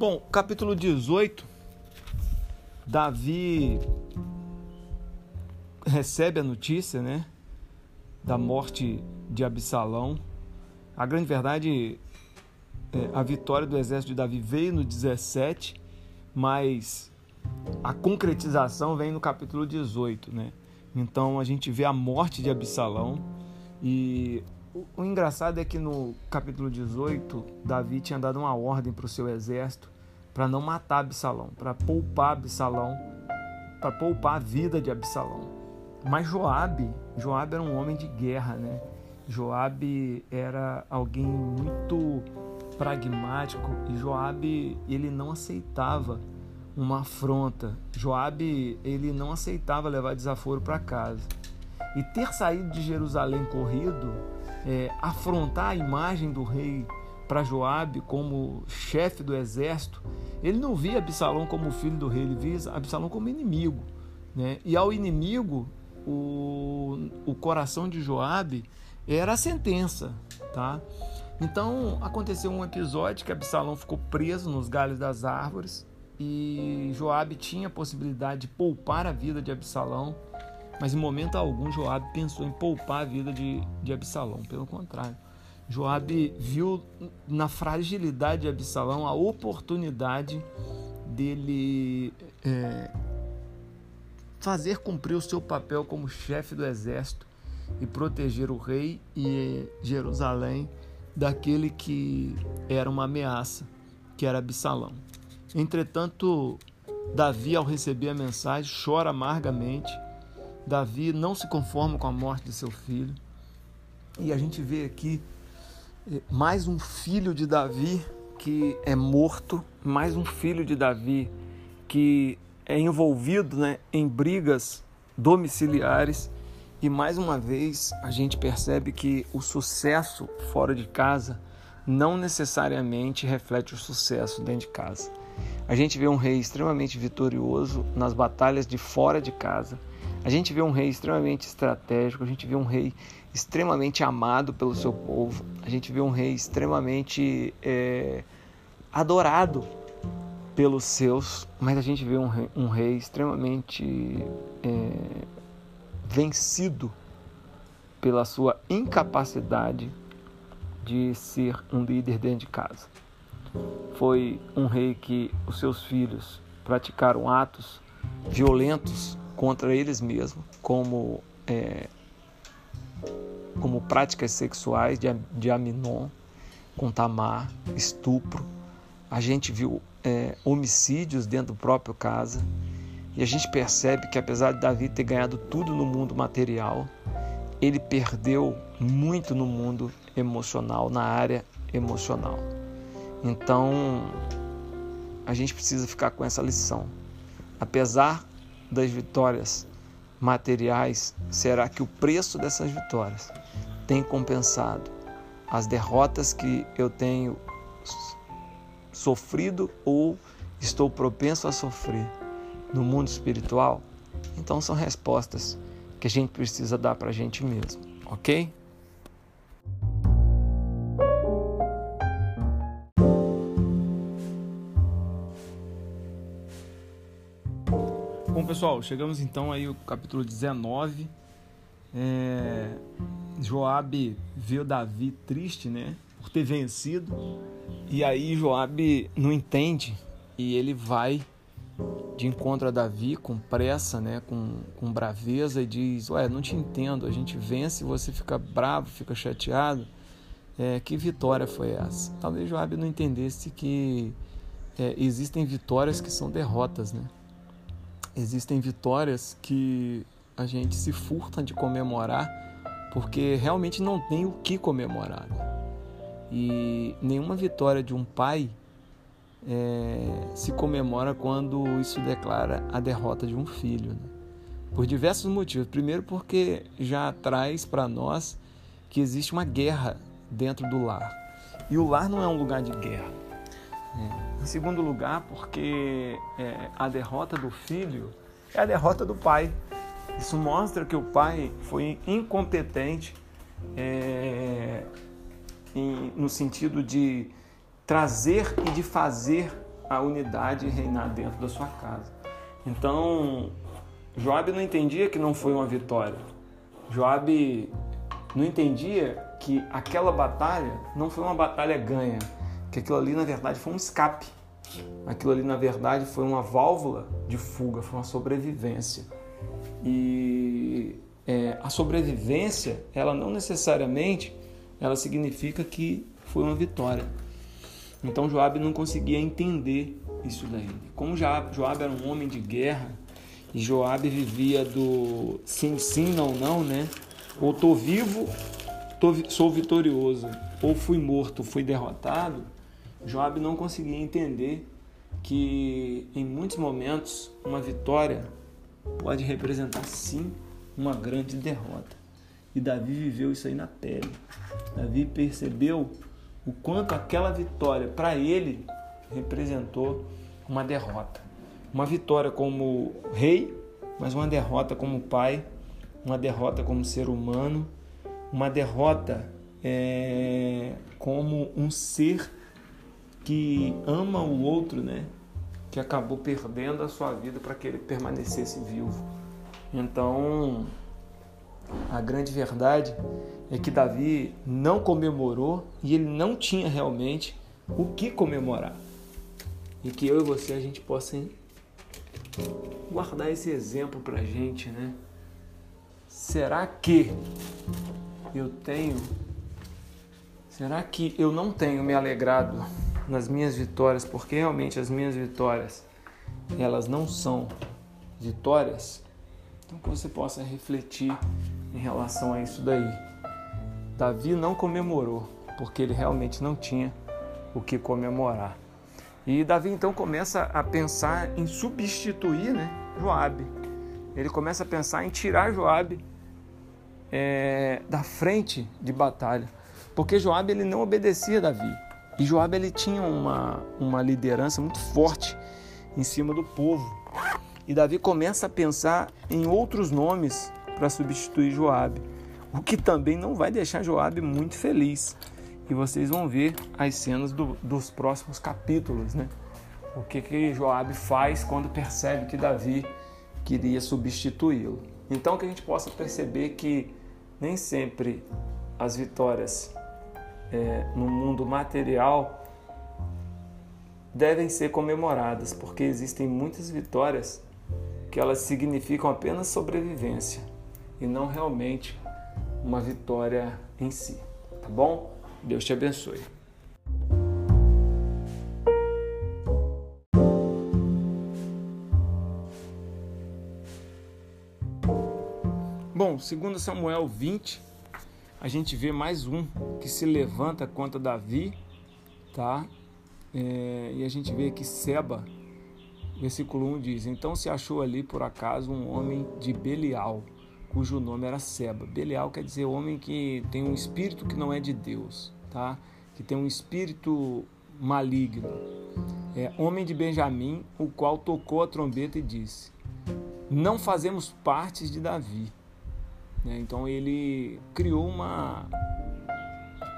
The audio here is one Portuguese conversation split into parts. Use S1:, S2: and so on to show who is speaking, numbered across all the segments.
S1: Bom, capítulo 18, Davi recebe a notícia, né, da morte de Absalão. A grande verdade, é, a vitória do exército de Davi veio no 17, mas a concretização vem no capítulo 18, né? Então a gente vê a morte de Absalão e o, engraçado é que no capítulo 18, Davi tinha dado uma ordem para o seu exército para não matar Absalão, para poupar Absalão, para poupar a vida de Absalão. Mas Joabe, Joabe era um homem de guerra, né? Joabe era alguém muito pragmático e Joabe ele não aceitava uma afronta. Joabe ele não aceitava levar desaforo para casa. E ter saído de Jerusalém corrido, é, afrontar a imagem do rei para Joabe como chefe do exército, ele não via Absalão como filho do rei, ele via Absalão como inimigo. Né? E ao inimigo, o, o coração de Joabe era a sentença. Tá? Então aconteceu um episódio que Absalão ficou preso nos galhos das árvores e Joabe tinha a possibilidade de poupar a vida de Absalão, mas em momento algum Joabe pensou em poupar a vida de, de Absalão, pelo contrário. Joabe viu na fragilidade de Absalão a oportunidade dele é, fazer cumprir o seu papel como chefe do exército e proteger o rei e Jerusalém daquele que era uma ameaça, que era Absalão. Entretanto, Davi, ao receber a mensagem, chora amargamente. Davi não se conforma com a morte de seu filho. E a gente vê aqui eh, mais um filho de Davi que é morto, mais um filho de Davi que é envolvido né, em brigas domiciliares. E mais uma vez a gente percebe que o sucesso fora de casa não necessariamente reflete o sucesso dentro de casa. A gente vê um rei extremamente vitorioso nas batalhas de fora de casa. A gente vê um rei extremamente estratégico, a gente vê um rei extremamente amado pelo seu povo, a gente vê um rei extremamente é, adorado pelos seus, mas a gente vê um rei, um rei extremamente é, vencido pela sua incapacidade de ser um líder dentro de casa. Foi um rei que os seus filhos praticaram atos violentos contra eles mesmos, como, é, como práticas sexuais de, de Aminon com Tamar, estupro. A gente viu é, homicídios dentro do próprio casa. E a gente percebe que apesar de Davi ter ganhado tudo no mundo material, ele perdeu muito no mundo emocional, na área emocional. Então, a gente precisa ficar com essa lição. Apesar das vitórias materiais, será que o preço dessas vitórias tem compensado as derrotas que eu tenho sofrido ou estou propenso a sofrer no mundo espiritual? Então, são respostas que a gente precisa dar para a gente mesmo, ok? Pessoal, chegamos então aí ao capítulo 19. É, Joabe viu Davi triste, né? Por ter vencido. E aí Joabe não entende e ele vai de encontro a Davi com pressa, né? Com, com braveza e diz: Ué, não te entendo. A gente vence e você fica bravo, fica chateado. É, que vitória foi essa? Talvez Joabe não entendesse que é, existem vitórias que são derrotas, né? Existem vitórias que a gente se furta de comemorar porque realmente não tem o que comemorar. Né? E nenhuma vitória de um pai é, se comemora quando isso declara a derrota de um filho. Né? Por diversos motivos. Primeiro, porque já traz para nós que existe uma guerra dentro do lar. E o lar não é um lugar de guerra. É. Em segundo lugar, porque é, a derrota do filho é a derrota do pai. Isso mostra que o pai foi incompetente é, em, no sentido de trazer e de fazer a unidade reinar dentro da sua casa. Então, Joabe não entendia que não foi uma vitória. Joabe não entendia que aquela batalha não foi uma batalha ganha, que aquilo ali na verdade foi um escape. Aquilo ali na verdade foi uma válvula de fuga, foi uma sobrevivência. E é, a sobrevivência, ela não necessariamente ela significa que foi uma vitória. Então Joabe não conseguia entender isso daí. Como Joabe era um homem de guerra e Joabe vivia do sim, sim, não, não, né? Ou tô vivo, tô, sou vitorioso, ou fui morto, fui derrotado. Joabe não conseguia entender que em muitos momentos uma vitória pode representar sim uma grande derrota. E Davi viveu isso aí na pele. Davi percebeu o quanto aquela vitória para ele representou uma derrota. Uma vitória como rei, mas uma derrota como pai, uma derrota como ser humano, uma derrota é, como um ser que ama o outro, né? Que acabou perdendo a sua vida para que ele permanecesse vivo. Então, a grande verdade é que Davi não comemorou e ele não tinha realmente o que comemorar. E que eu e você a gente possa guardar esse exemplo para a gente, né? Será que eu tenho? Será que eu não tenho me alegrado nas minhas vitórias? Porque realmente as minhas vitórias elas não são vitórias. Então que você possa refletir em relação a isso daí. Davi não comemorou, porque ele realmente não tinha o que comemorar. E Davi então começa a pensar em substituir né, Joabe. Ele começa a pensar em tirar Joabe é, da frente de batalha, porque Joabe ele não obedecia Davi. E Joabe ele tinha uma, uma liderança muito forte em cima do povo. E Davi começa a pensar em outros nomes para substituir Joabe, o que também não vai deixar Joabe muito feliz. E vocês vão ver as cenas do, dos próximos capítulos, né? O que, que Joabe faz quando percebe que Davi queria substituí-lo. Então que a gente possa perceber que nem sempre as vitórias é, no mundo material devem ser comemoradas, porque existem muitas vitórias que elas significam apenas sobrevivência e não realmente uma vitória em si. Tá bom? Deus te abençoe. Bom, segundo Samuel 20, a gente vê mais um que se levanta contra Davi, tá? É, e a gente vê que Seba, versículo 1 diz: Então se achou ali por acaso um homem de Belial, cujo nome era Seba. Belial quer dizer homem que tem um espírito que não é de Deus, tá? Que tem um espírito maligno. É homem de Benjamim, o qual tocou a trombeta e disse: Não fazemos partes de Davi. Né? Então ele criou uma,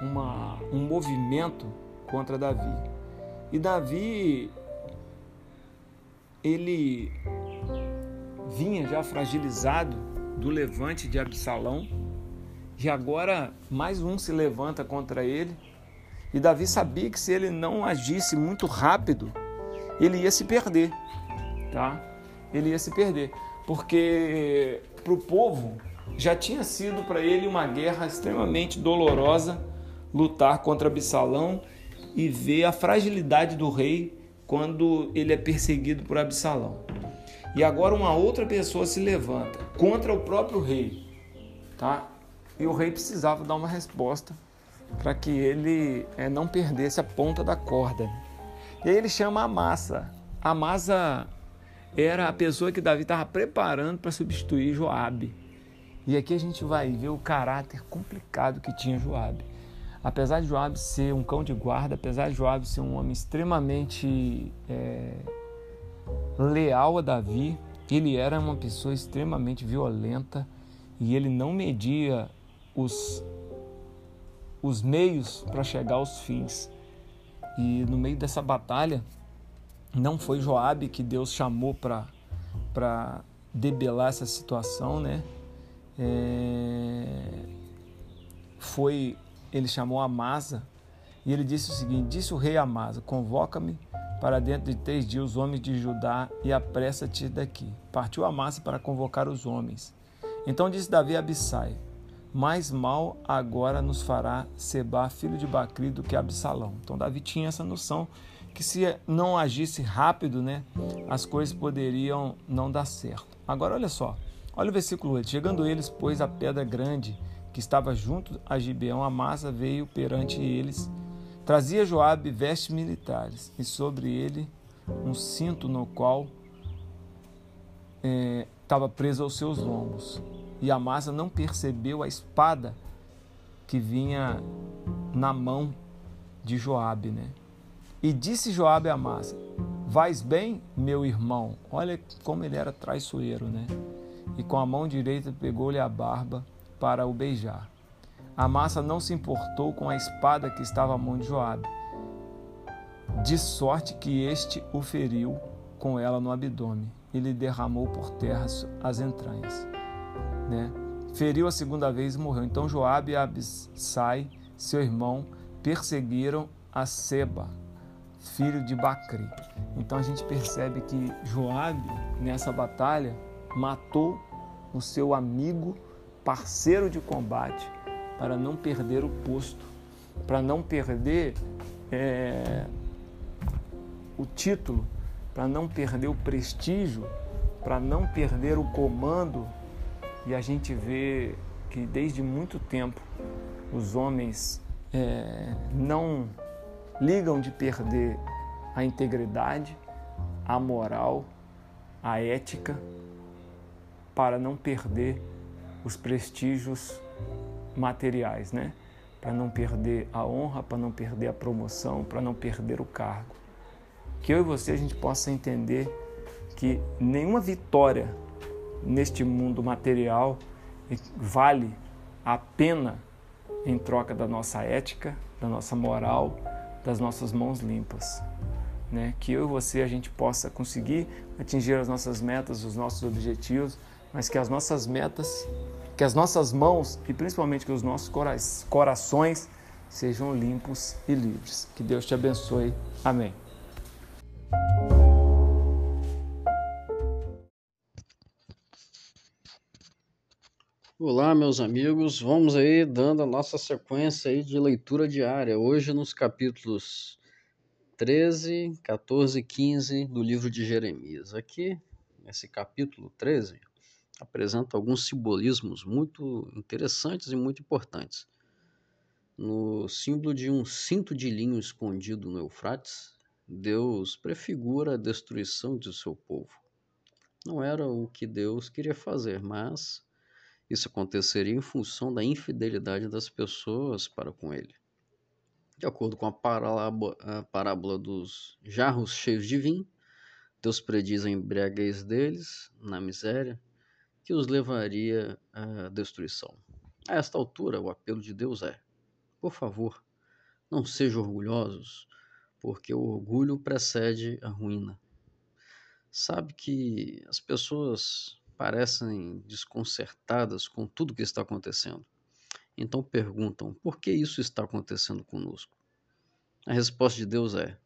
S1: uma, um movimento contra Davi. E Davi ele vinha já fragilizado do levante de Absalão, e agora mais um se levanta contra ele. E Davi sabia que se ele não agisse muito rápido, ele ia se perder, tá? Ele ia se perder, porque para o povo já tinha sido para ele uma guerra extremamente dolorosa lutar contra Absalão e ver a fragilidade do rei quando ele é perseguido por Absalão. E agora uma outra pessoa se levanta contra o próprio rei, tá? E o rei precisava dar uma resposta para que ele é, não perdesse a ponta da corda. E aí ele chama a massa. A massa era a pessoa que Davi estava preparando para substituir Joabe. E aqui a gente vai ver o caráter complicado que tinha Joabe. Apesar de Joabe ser um cão de guarda, apesar de Joabe ser um homem extremamente é, leal a Davi, ele era uma pessoa extremamente violenta e ele não media os, os meios para chegar aos fins. E no meio dessa batalha, não foi Joabe que Deus chamou para debelar essa situação, né? É, foi ele chamou Amasa e ele disse o seguinte: Disse o rei Amasa: Convoca-me para dentro de três dias os homens de Judá e apressa-te daqui. Partiu Amasa para convocar os homens. Então disse Davi a Abissai: Mais mal agora nos fará Seba, filho de Bacri, do que Absalão. Então Davi tinha essa noção que se não agisse rápido, né, as coisas poderiam não dar certo. Agora olha só, olha o versículo 8. Chegando eles, pois a pedra grande que estava junto a Gibeão, a massa veio perante eles. Trazia Joabe vestes militares e sobre ele um cinto no qual é, estava preso aos seus lombos. E a massa não percebeu a espada que vinha na mão de Joabe, né? E disse Joabe a Amasa: Vais bem, meu irmão? Olha como ele era traiçoeiro, né? E com a mão direita pegou-lhe a barba para o beijar. Amasa não se importou com a espada que estava à mão de Joabe, de sorte que este o feriu com ela no abdômen e lhe derramou por terra as entranhas. Né? Feriu a segunda vez e morreu. Então Joabe e Abissai, seu irmão, perseguiram a Seba, filho de Bacri. Então a gente percebe que Joabe, nessa batalha, matou o seu amigo, parceiro de combate, para não perder o posto, para não perder é, o título, para não perder o prestígio, para não perder o comando. E a gente vê que desde muito tempo os homens é, não ligam de perder a integridade, a moral, a ética, para não perder os prestígios materiais, né? Para não perder a honra, para não perder a promoção, para não perder o cargo. Que eu e você a gente possa entender que nenhuma vitória neste mundo material vale a pena em troca da nossa ética, da nossa moral, das nossas mãos limpas. Né? Que eu e você a gente possa conseguir atingir as nossas metas, os nossos objetivos, mas que as nossas metas, que as nossas mãos e principalmente que os nossos corações sejam limpos e livres. Que Deus te abençoe. Amém.
S2: Olá, meus amigos. Vamos aí dando a nossa sequência aí de leitura diária. Hoje nos capítulos 13, 14 e 15 do livro de Jeremias. Aqui, nesse capítulo 13, apresenta alguns simbolismos muito interessantes e muito importantes. No símbolo de um cinto de linho escondido no Eufrates, Deus prefigura a destruição de seu povo. Não era o que Deus queria fazer, mas isso aconteceria em função da infidelidade das pessoas para com ele. De acordo com a parábola, a parábola dos jarros cheios de vinho, Deus prediz a embriaguez deles na miséria, que os levaria à destruição. A esta altura, o apelo de Deus é: por favor, não sejam orgulhosos, porque o orgulho precede a ruína. Sabe que as pessoas parecem desconcertadas com tudo que está acontecendo. Então perguntam: por que isso está acontecendo conosco? A resposta de Deus é: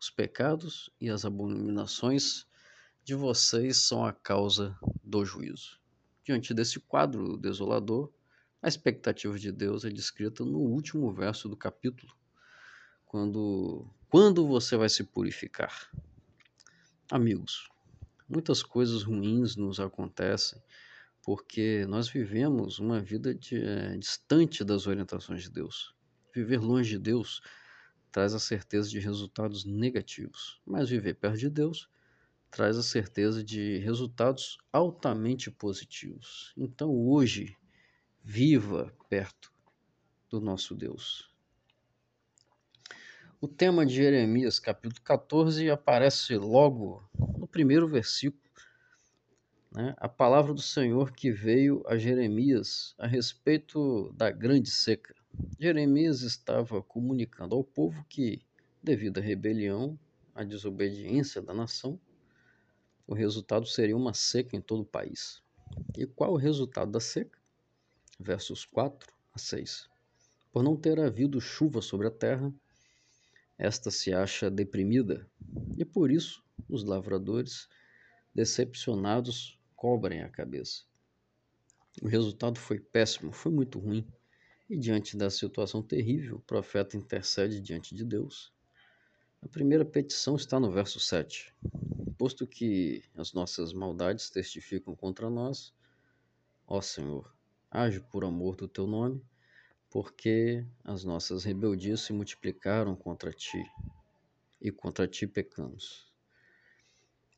S2: os pecados e as abominações de vocês são a causa do juízo. Diante desse quadro desolador, a expectativa de Deus é descrita no último verso do capítulo, quando quando você vai se purificar. Amigos, muitas coisas ruins nos acontecem porque nós vivemos uma vida de, é, distante das orientações de Deus. Viver longe de Deus traz a certeza de resultados negativos, mas viver perto de Deus traz a certeza de resultados altamente positivos. Então, hoje, viva perto do nosso Deus. O tema de Jeremias, capítulo 14, aparece logo no primeiro versículo. Né? A palavra do Senhor que veio a Jeremias a respeito da grande seca. Jeremias estava comunicando ao povo que, devido à rebelião a desobediência da nação, o resultado seria uma seca em todo o país. E qual o resultado da seca? Versos 4 a 6. Por não ter havido chuva sobre a terra, esta se acha deprimida, e por isso os lavradores, decepcionados, cobrem a cabeça. O resultado foi péssimo, foi muito ruim. E diante da situação terrível, o profeta intercede diante de Deus. A primeira petição está no verso 7. Posto que as nossas maldades testificam contra nós, ó Senhor, age por amor do teu nome, porque as nossas rebeldias se multiplicaram contra ti, e contra ti pecamos.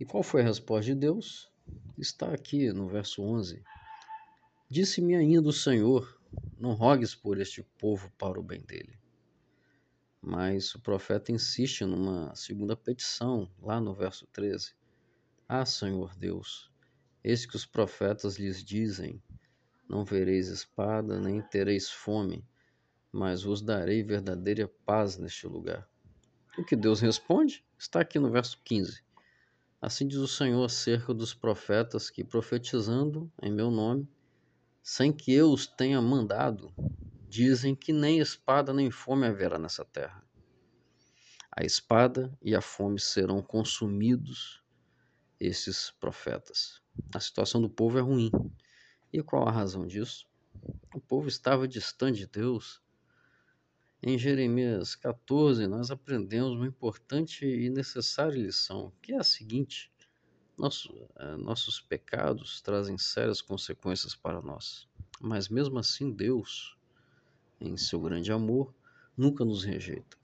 S2: E qual foi a resposta de Deus? Está aqui no verso 11. Disse-me ainda o Senhor: Não rogues por este povo para o bem dele. Mas o profeta insiste numa segunda petição, lá no verso 13. Ah, Senhor Deus, eis que os profetas lhes dizem: Não vereis espada, nem tereis fome, mas vos darei verdadeira paz neste lugar. O que Deus responde está aqui no verso 15. Assim diz o Senhor acerca dos profetas que, profetizando em meu nome, sem que eu os tenha mandado, dizem que nem espada nem fome haverá nessa terra. A espada e a fome serão consumidos esses profetas. A situação do povo é ruim. E qual a razão disso? O povo estava distante de Deus. Em Jeremias 14, nós aprendemos uma importante e necessária lição, que é a seguinte: nosso, eh, nossos pecados trazem sérias consequências para nós, mas mesmo assim, Deus, em seu grande amor, nunca nos rejeita.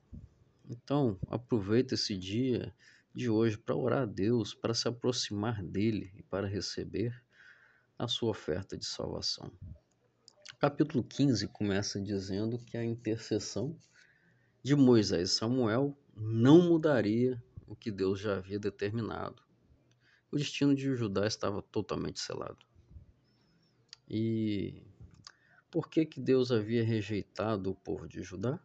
S2: Então, aproveita esse dia de hoje para orar a Deus, para se aproximar dele e para receber a sua oferta de salvação. Capítulo 15 começa dizendo que a intercessão de Moisés e Samuel não mudaria o que Deus já havia determinado o destino de Judá estava totalmente selado. E por que, que Deus havia rejeitado o povo de Judá?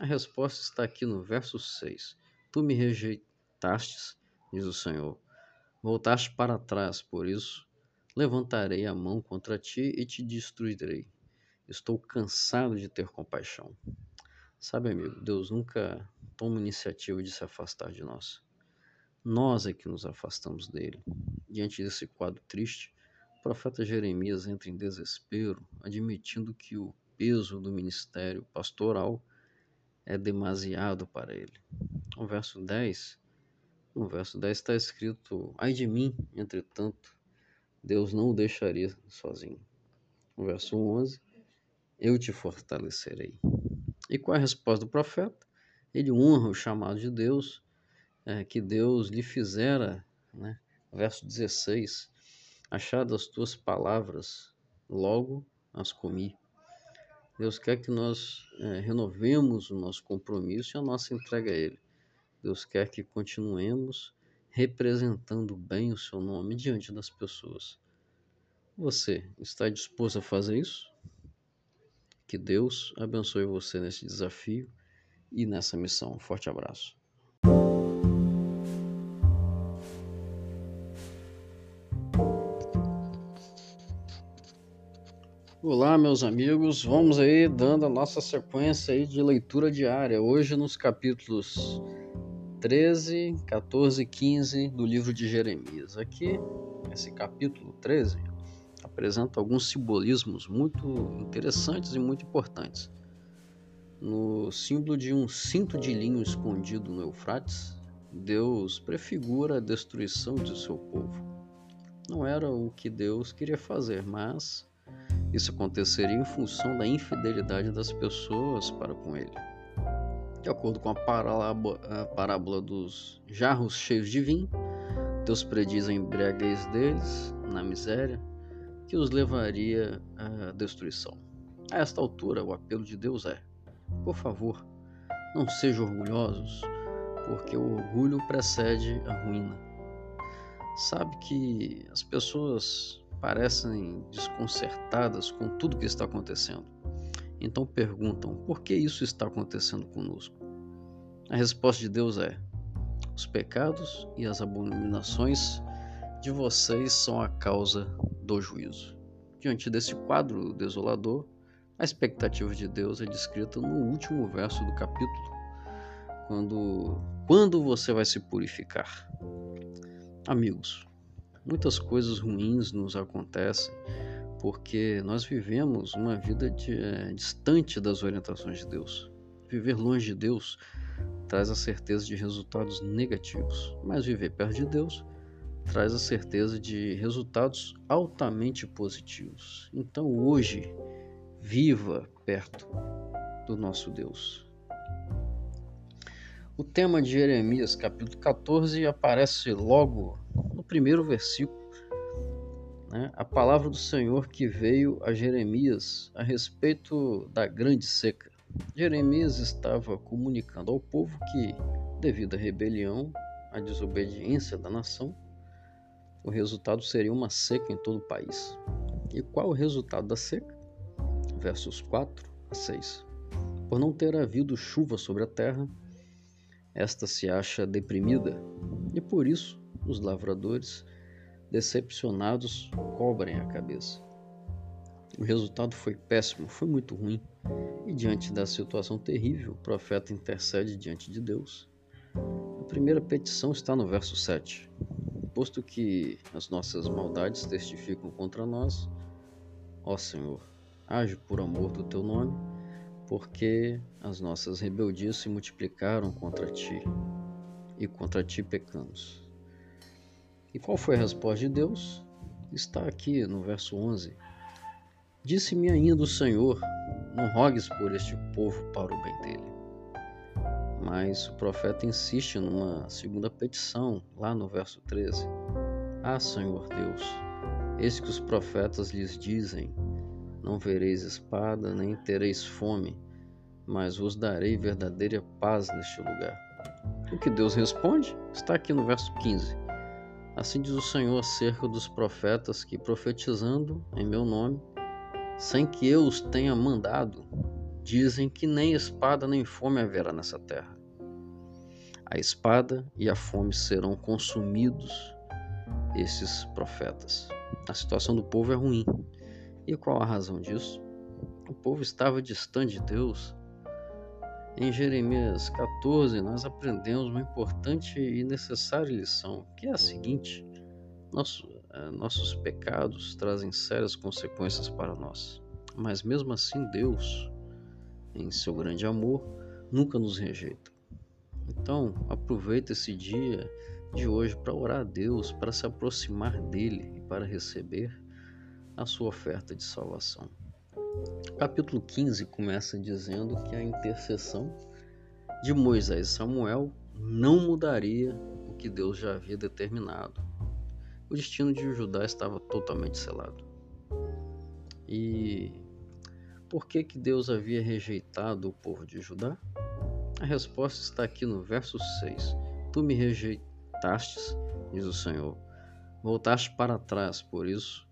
S2: A resposta está aqui no verso 6. Tu me rejeitastes, diz o Senhor. Voltaste para trás, por isso levantarei a mão contra ti e te destruirei. Estou cansado de ter compaixão. Sabe, amigo, Deus nunca toma iniciativa de se afastar de nós. Nós é que nos afastamos dele. Diante desse quadro triste, profeta Jeremias entra em desespero, admitindo que o peso do ministério pastoral é demasiado para ele. No verso 10, no verso 10 está escrito: Ai de mim, entretanto, Deus não o deixaria sozinho. No verso 11, eu te fortalecerei. E qual é a resposta do profeta? Ele honra o chamado de Deus é, que Deus lhe fizera, né? verso 16: Achadas as tuas palavras, logo as comi. Deus quer que nós é, renovemos o nosso compromisso e a nossa entrega a Ele. Deus quer que continuemos representando bem o seu nome diante das pessoas. Você está disposto a fazer isso? Que Deus abençoe você nesse desafio e nessa missão. Um forte abraço. Olá, meus amigos. Vamos aí dando a nossa sequência aí de leitura diária. Hoje nos capítulos 13, 14 e 15 do livro de Jeremias. Aqui, esse capítulo 13 apresenta alguns simbolismos muito interessantes e muito importantes. No símbolo de um cinto de linho escondido no Eufrates, Deus prefigura a destruição de seu povo. Não era o que Deus queria fazer, mas isso aconteceria em função da infidelidade das pessoas para com ele. De acordo com a parábola, dos jarros cheios de vinho, Deus prediz a embriaguez deles na miséria, que os levaria à destruição. A esta altura, o apelo de Deus é: por favor, não sejam orgulhosos, porque o orgulho precede a ruína. Sabe que as pessoas parecem desconcertadas com tudo que está acontecendo. Então perguntam: por que isso está acontecendo conosco? A resposta de Deus é: os pecados e as abominações de vocês são a causa do juízo. Diante desse quadro desolador, a expectativa de Deus é descrita no último verso do capítulo, quando quando você vai se purificar. Amigos, muitas coisas ruins nos acontecem porque nós vivemos uma vida de, é, distante das orientações de Deus. Viver longe de Deus traz a certeza de resultados negativos, mas viver perto de Deus traz a certeza de resultados altamente positivos. Então hoje, viva perto do nosso Deus. O tema de Jeremias, capítulo 14, aparece logo no primeiro versículo. Né? A palavra do Senhor que veio a Jeremias a respeito da grande seca. Jeremias estava comunicando ao povo que, devido à rebelião, à desobediência da nação, o resultado seria uma seca em todo o país. E qual o resultado da seca? versos 4 a 6. Por não ter havido chuva sobre a terra, esta se acha deprimida, e por isso os lavradores, decepcionados, cobrem a cabeça. O resultado foi péssimo, foi muito ruim, e diante da situação terrível, o profeta intercede diante de Deus. A primeira petição está no verso 7. Posto que as nossas maldades testificam contra nós, ó Senhor, age por amor do teu nome, porque as nossas rebeldias se multiplicaram contra ti e contra ti pecamos. E qual foi a resposta de Deus? Está aqui no verso 11. Disse-me ainda o Senhor: Não rogues por este povo para o bem dele. Mas o profeta insiste numa segunda petição, lá no verso 13. Ah, Senhor Deus, eis que os profetas lhes dizem: não vereis espada, nem tereis fome, mas vos darei verdadeira paz neste lugar. O que Deus responde está aqui no verso 15. Assim diz o Senhor acerca dos profetas que, profetizando em meu nome, sem que eu os tenha mandado, dizem que nem espada nem fome haverá nessa terra. A espada e a fome serão consumidos esses profetas. A situação do povo é ruim. E qual a razão disso? O povo estava distante de Deus. Em Jeremias 14, nós aprendemos uma importante e necessária lição, que é a seguinte: nosso, eh, nossos pecados trazem sérias consequências para nós, mas mesmo assim, Deus, em seu grande amor, nunca nos rejeita. Então, aproveita esse dia de hoje para orar a Deus, para se aproximar dele e para receber a sua oferta de salvação. Capítulo 15 começa dizendo que a intercessão de Moisés e Samuel não mudaria o que Deus já havia determinado. O destino de Judá estava totalmente selado. E por que, que Deus havia rejeitado o povo de Judá? A resposta está aqui no verso 6. Tu me rejeitastes, diz o Senhor. Voltaste para trás, por isso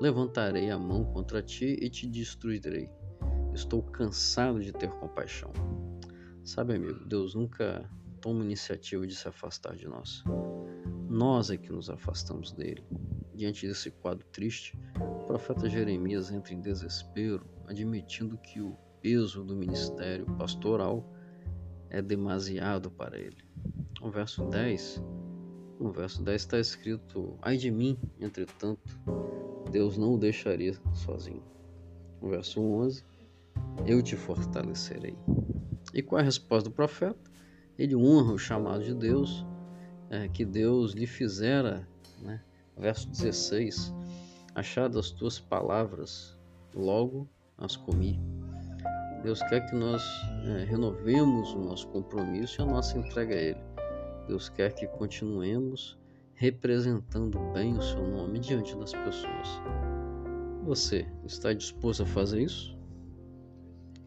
S2: levantarei a mão contra ti e te destruirei. Estou cansado de ter compaixão. Sabe, amigo, Deus nunca toma iniciativa de se afastar de nós. Nós é que nos afastamos dele. Diante desse quadro triste, o profeta Jeremias entra em desespero, admitindo que o peso do ministério pastoral é demasiado para ele. No verso 10, no verso 10 está escrito: Ai de mim, entretanto, Deus não o deixaria sozinho. No verso 11, eu te fortalecerei. E qual é a resposta do profeta? Ele honra o chamado de Deus, é, que Deus lhe fizera, né? verso 16, achadas as tuas palavras, logo as comi. Deus quer que nós é, renovemos o nosso compromisso e a nossa entrega a Ele. Deus quer que continuemos representando bem o seu nome diante das pessoas. Você está disposto a fazer isso?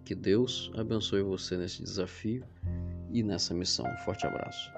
S2: Que Deus abençoe você nesse desafio e nessa missão. Um forte abraço.